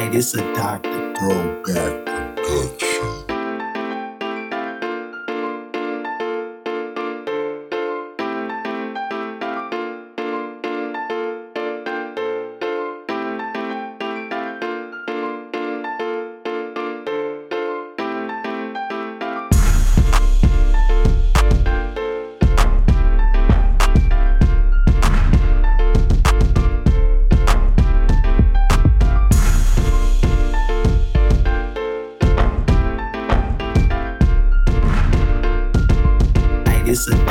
night. It's a Dr. Throwback production. Listen,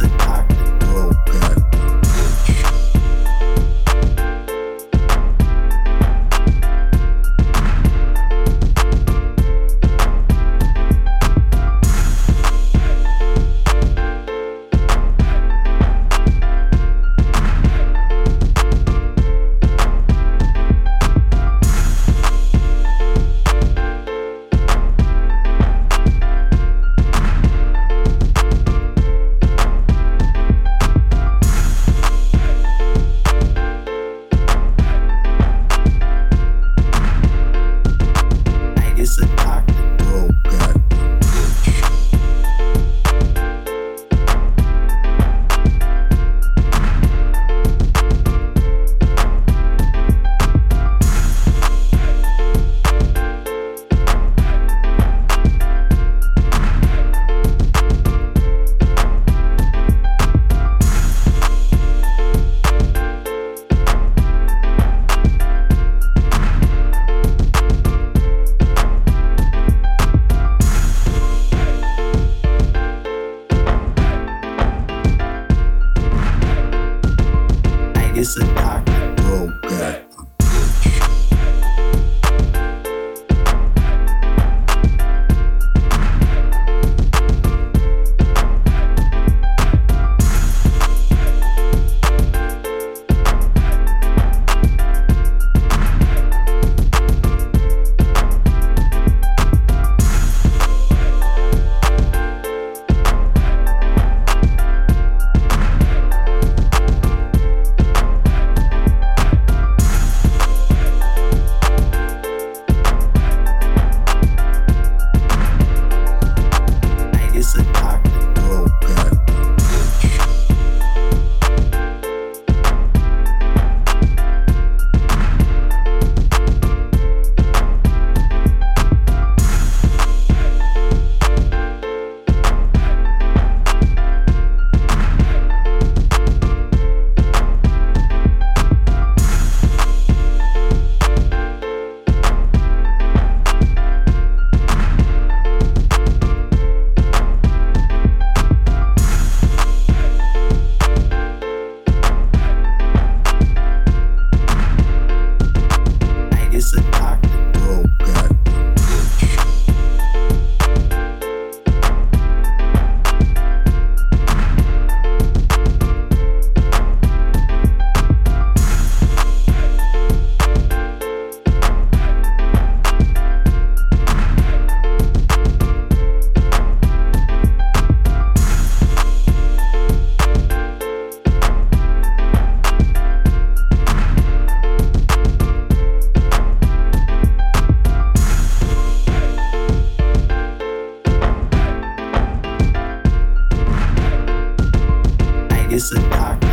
listen. it's a die. it's a dark